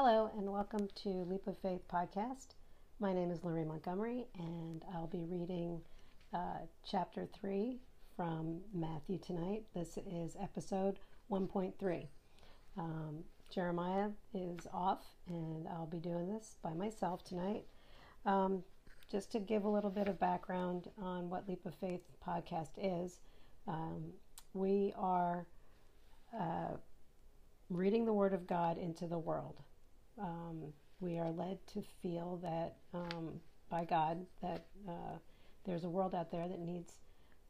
Hello, and welcome to Leap of Faith podcast. My name is Lorraine Montgomery, and I'll be reading uh, chapter 3 from Matthew tonight. This is episode 1.3. Um, Jeremiah is off, and I'll be doing this by myself tonight. Um, just to give a little bit of background on what Leap of Faith podcast is, um, we are uh, reading the Word of God into the world. Um, we are led to feel that um, by God that uh, there's a world out there that needs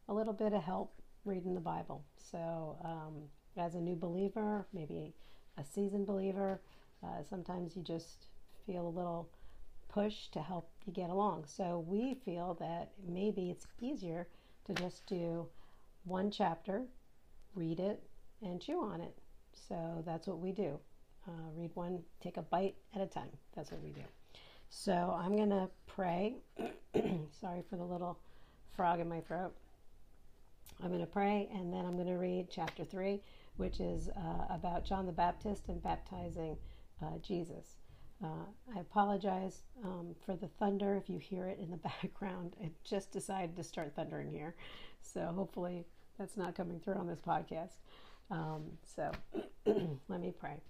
a little bit of help reading the Bible. So, um, as a new believer, maybe a seasoned believer, uh, sometimes you just feel a little push to help you get along. So, we feel that maybe it's easier to just do one chapter, read it, and chew on it. So, that's what we do. Uh, read one, take a bite at a time. That's what we do. So I'm going to pray. Sorry for the little frog in my throat. I'm going to pray and then I'm going to read chapter 3, which is uh, about John the Baptist and baptizing uh, Jesus. Uh, I apologize um, for the thunder if you hear it in the background. I just decided to start thundering here. So hopefully that's not coming through on this podcast. Um, so let me pray.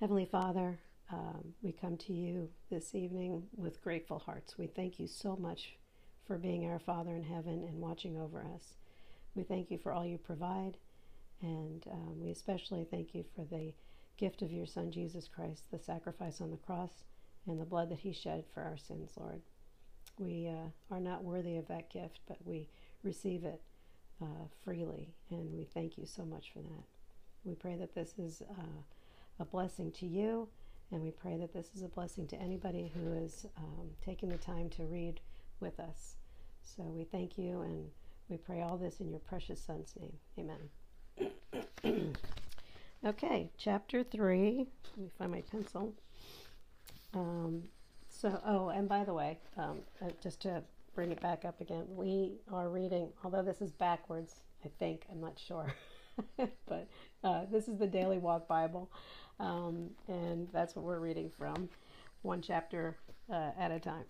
Heavenly Father, um, we come to you this evening with grateful hearts. We thank you so much for being our Father in heaven and watching over us. We thank you for all you provide, and um, we especially thank you for the gift of your Son, Jesus Christ, the sacrifice on the cross, and the blood that he shed for our sins, Lord. We uh, are not worthy of that gift, but we receive it uh, freely, and we thank you so much for that. We pray that this is. Uh, a blessing to you. And we pray that this is a blessing to anybody who is um, taking the time to read with us. So we thank you and we pray all this in your precious Son's name. Amen. okay, chapter 3. Let me find my pencil. Um, so, oh, and by the way, um, uh, just to bring it back up again, we are reading, although this is backwards, I think, I'm not sure, but uh, this is the Daily Walk Bible. Um, and that's what we're reading from, one chapter uh, at a time.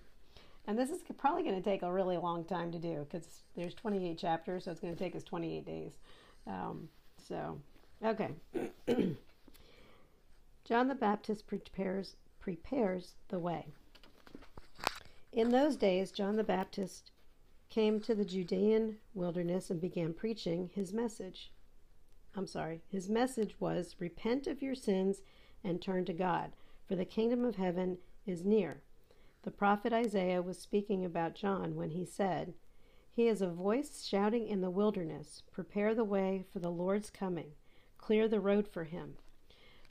And this is probably going to take a really long time to do because there's 28 chapters, so it's going to take us 28 days. Um, so, okay. John the Baptist prepares prepares the way. In those days, John the Baptist came to the Judean wilderness and began preaching his message. I'm sorry, his message was repent of your sins and turn to God, for the kingdom of heaven is near. The prophet Isaiah was speaking about John when he said, He is a voice shouting in the wilderness, prepare the way for the Lord's coming, clear the road for him.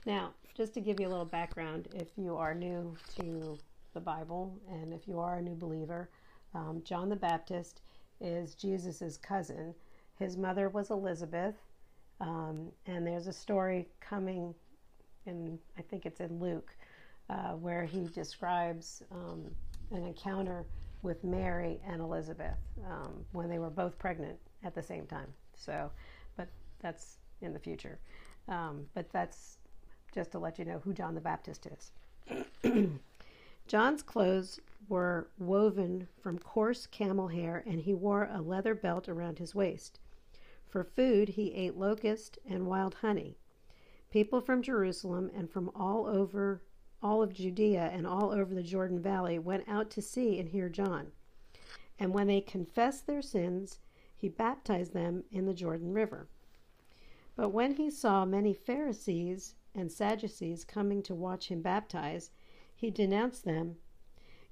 Now, just to give you a little background, if you are new to the Bible and if you are a new believer, um, John the Baptist is Jesus' cousin. His mother was Elizabeth, um, and there's a story coming in, I think it's in Luke, uh, where he describes um, an encounter with Mary and Elizabeth um, when they were both pregnant at the same time. So, but that's in the future. Um, but that's just to let you know who John the Baptist is. John's clothes were woven from coarse camel hair, and he wore a leather belt around his waist. For food, he ate locust and wild honey. People from Jerusalem and from all over all of Judea and all over the Jordan Valley went out to see and hear John. And when they confessed their sins, he baptized them in the Jordan River. But when he saw many Pharisees and Sadducees coming to watch him baptize, he denounced them.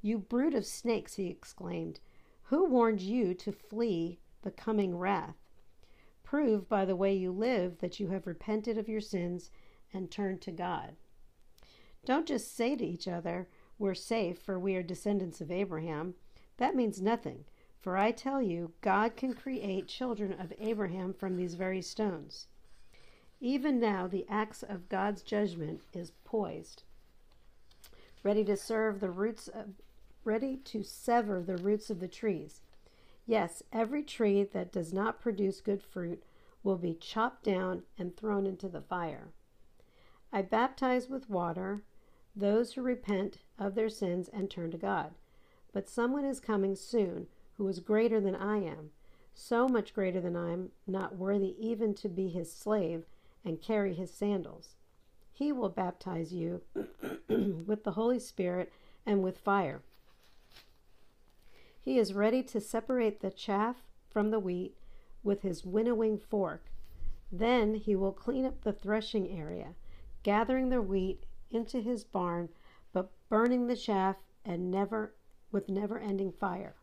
You brood of snakes, he exclaimed, who warned you to flee the coming wrath? Prove by the way you live that you have repented of your sins and turned to God. Don't just say to each other, We're safe, for we are descendants of Abraham. That means nothing, for I tell you, God can create children of Abraham from these very stones. Even now, the axe of God's judgment is poised, ready to serve the roots of, ready to sever the roots of the trees. Yes, every tree that does not produce good fruit will be chopped down and thrown into the fire. I baptize with water those who repent of their sins and turn to God. But someone is coming soon who is greater than I am, so much greater than I am not worthy even to be his slave and carry his sandals. He will baptize you with the Holy Spirit and with fire. He is ready to separate the chaff from the wheat with his winnowing fork. Then he will clean up the threshing area, gathering the wheat into his barn, but burning the chaff and never with never-ending fire.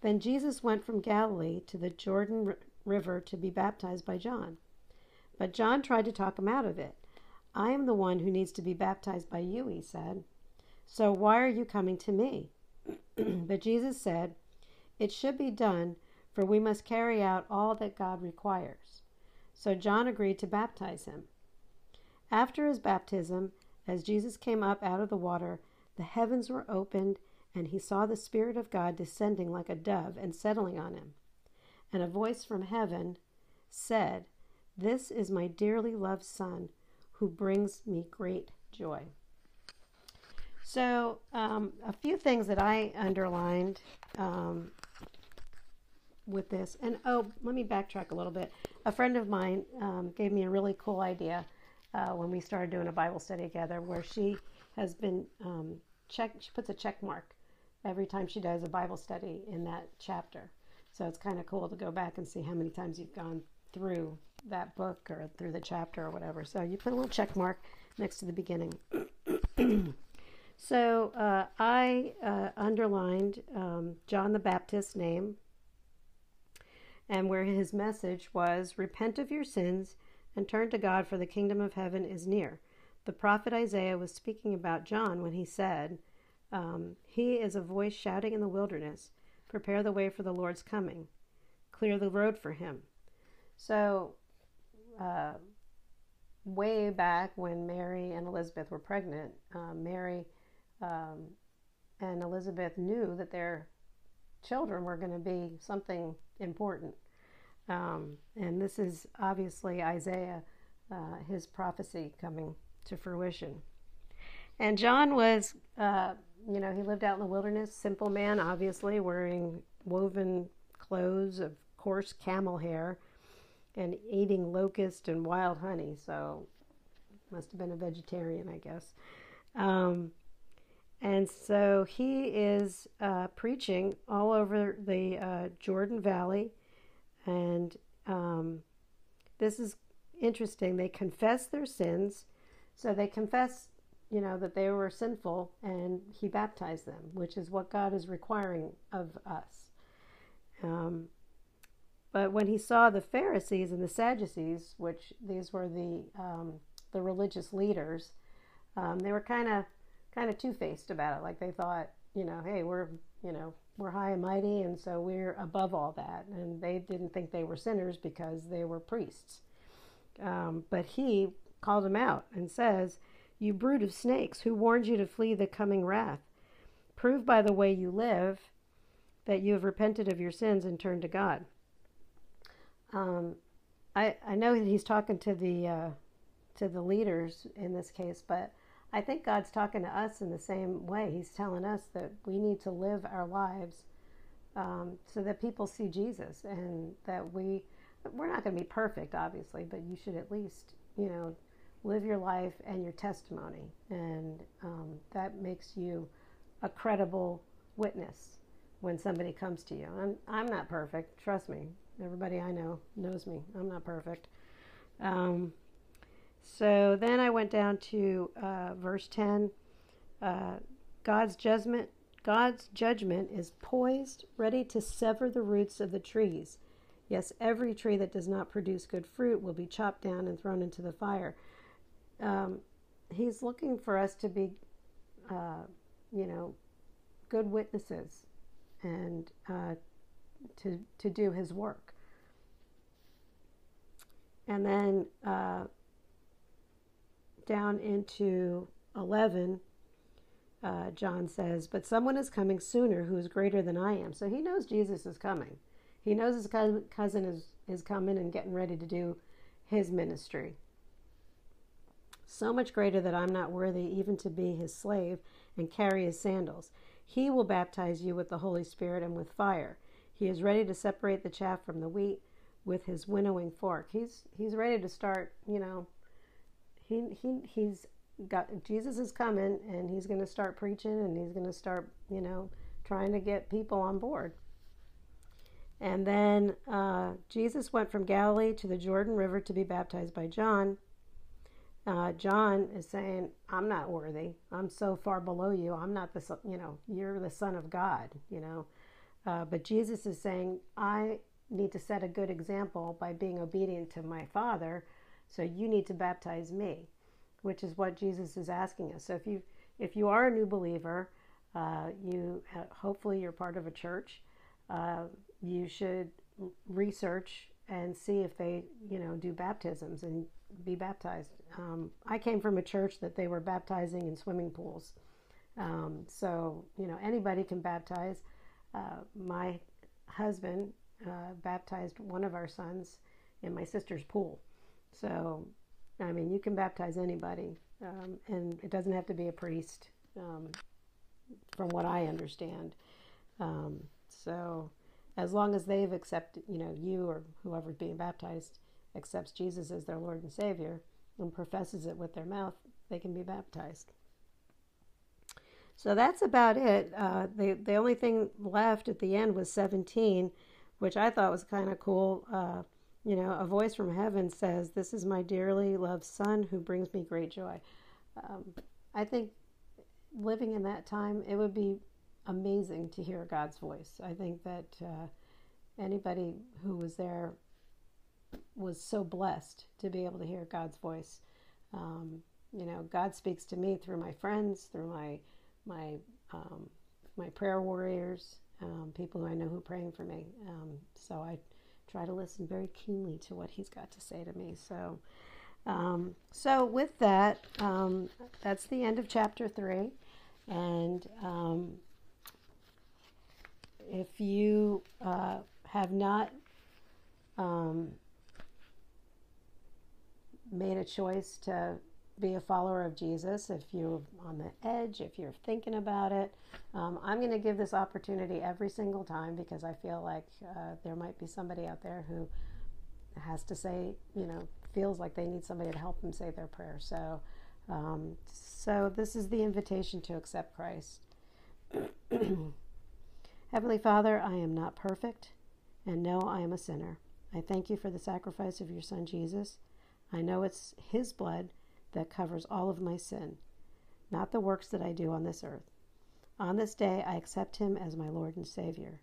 Then Jesus went from Galilee to the Jordan River to be baptized by John. But John tried to talk him out of it. I am the one who needs to be baptized by you, he said. So why are you coming to me? but Jesus said, It should be done, for we must carry out all that God requires. So John agreed to baptize him. After his baptism, as Jesus came up out of the water, the heavens were opened, and he saw the Spirit of God descending like a dove and settling on him. And a voice from heaven said, This is my dearly loved Son, who brings me great joy. So, um, a few things that I underlined um, with this. And oh, let me backtrack a little bit. A friend of mine um, gave me a really cool idea uh, when we started doing a Bible study together, where she has been um, check. She puts a check mark every time she does a Bible study in that chapter. So it's kind of cool to go back and see how many times you've gone through that book or through the chapter or whatever. So you put a little check mark next to the beginning. so uh, I uh, underlined um, John the Baptist's name and where his message was repent of your sins and turn to God, for the kingdom of heaven is near. The prophet Isaiah was speaking about John when he said, um, He is a voice shouting in the wilderness, prepare the way for the Lord's coming, clear the road for him. So, uh, way back when Mary and Elizabeth were pregnant, uh, Mary um, and Elizabeth knew that their children were going to be something important. Um, and this is obviously Isaiah, uh, his prophecy coming to fruition. And John was, uh, you know, he lived out in the wilderness, simple man, obviously, wearing woven clothes of coarse camel hair and eating locust and wild honey. So, must have been a vegetarian, I guess. Um, and so he is uh, preaching all over the uh, Jordan Valley. And um, this is interesting. They confess their sins. So they confess, you know, that they were sinful and he baptized them, which is what God is requiring of us. Um, but when he saw the Pharisees and the Sadducees, which these were the um, the religious leaders, um, they were kind of kind of two faced about it. Like they thought, you know, hey, we're, you know, we're high and mighty, and so we're above all that. And they didn't think they were sinners because they were priests. Um, but he called them out and says, You brood of snakes, who warned you to flee the coming wrath? Prove by the way you live that you have repented of your sins and turned to God. Um, I I know he's talking to the uh, to the leaders in this case, but I think God's talking to us in the same way. He's telling us that we need to live our lives um, so that people see Jesus and that we we're not going to be perfect, obviously, but you should at least you know live your life and your testimony, and um, that makes you a credible witness when somebody comes to you. I'm I'm not perfect, trust me. Everybody I know knows me. I'm not perfect. Um, so then I went down to uh, verse 10. Uh, God's judgment, God's judgment is poised, ready to sever the roots of the trees. Yes, every tree that does not produce good fruit will be chopped down and thrown into the fire. Um, he's looking for us to be, uh, you know, good witnesses and uh, to to do His work. And then uh, down into 11, uh, John says, But someone is coming sooner who is greater than I am. So he knows Jesus is coming. He knows his cousin is, is coming and getting ready to do his ministry. so much greater that I'm not worthy even to be his slave and carry his sandals. He will baptize you with the Holy Spirit and with fire. He is ready to separate the chaff from the wheat with his winnowing fork. He's he's ready to start, you know, he he he's got Jesus is coming and he's going to start preaching and he's going to start, you know, trying to get people on board. And then uh, Jesus went from Galilee to the Jordan River to be baptized by John. Uh, John is saying, "I'm not worthy. I'm so far below you. I'm not the, you know, you're the Son of God, you know." Uh, but Jesus is saying, "I need to set a good example by being obedient to my Father, so you need to baptize me," which is what Jesus is asking us. So if you if you are a new believer, uh, you hopefully you're part of a church. Uh, you should research and see if they, you know, do baptisms and be baptized. Um, I came from a church that they were baptizing in swimming pools. Um, so, you know, anybody can baptize. Uh, my husband uh, baptized one of our sons in my sister's pool. So, I mean, you can baptize anybody, um, and it doesn't have to be a priest, um, from what I understand. Um, so, as long as they've accepted, you know, you or whoever's being baptized accepts Jesus as their Lord and Savior and professes it with their mouth, they can be baptized. So that's about it. Uh, the the only thing left at the end was 17, which I thought was kind of cool. Uh, you know, a voice from heaven says, "This is my dearly loved Son, who brings me great joy." Um, I think living in that time, it would be amazing to hear God's voice. I think that uh, anybody who was there was so blessed to be able to hear God's voice. Um, you know, God speaks to me through my friends, through my my um, my prayer warriors, um, people who I know who are praying for me. Um, so I try to listen very keenly to what He's got to say to me. So. Um, so with that, um, that's the end of chapter three, and if you uh, have not um, made a choice to be a follower of Jesus, if you're on the edge, if you're thinking about it, um, I'm going to give this opportunity every single time because I feel like uh, there might be somebody out there who has to say, you know, feels like they need somebody to help them say their prayer. So, um, so this is the invitation to accept Christ. Heavenly Father, I am not perfect, and know I am a sinner. I thank you for the sacrifice of your Son Jesus. I know it's His blood that covers all of my sin, not the works that I do on this earth. On this day, I accept Him as my Lord and Savior.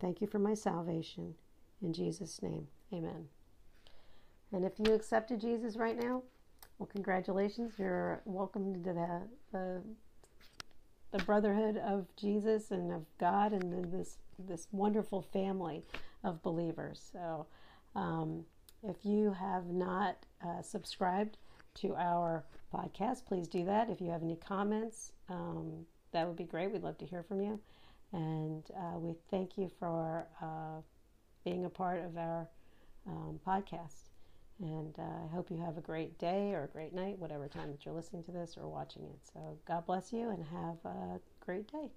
Thank you for my salvation. In Jesus' name, amen. And if you accepted Jesus right now, well, congratulations. You're welcome to the, the the brotherhood of Jesus and of God and this this wonderful family of believers. So, um, if you have not uh, subscribed to our podcast, please do that. If you have any comments, um, that would be great. We'd love to hear from you. And uh, we thank you for uh, being a part of our um, podcast. And uh, I hope you have a great day or a great night, whatever time that you're listening to this or watching it. So God bless you and have a great day.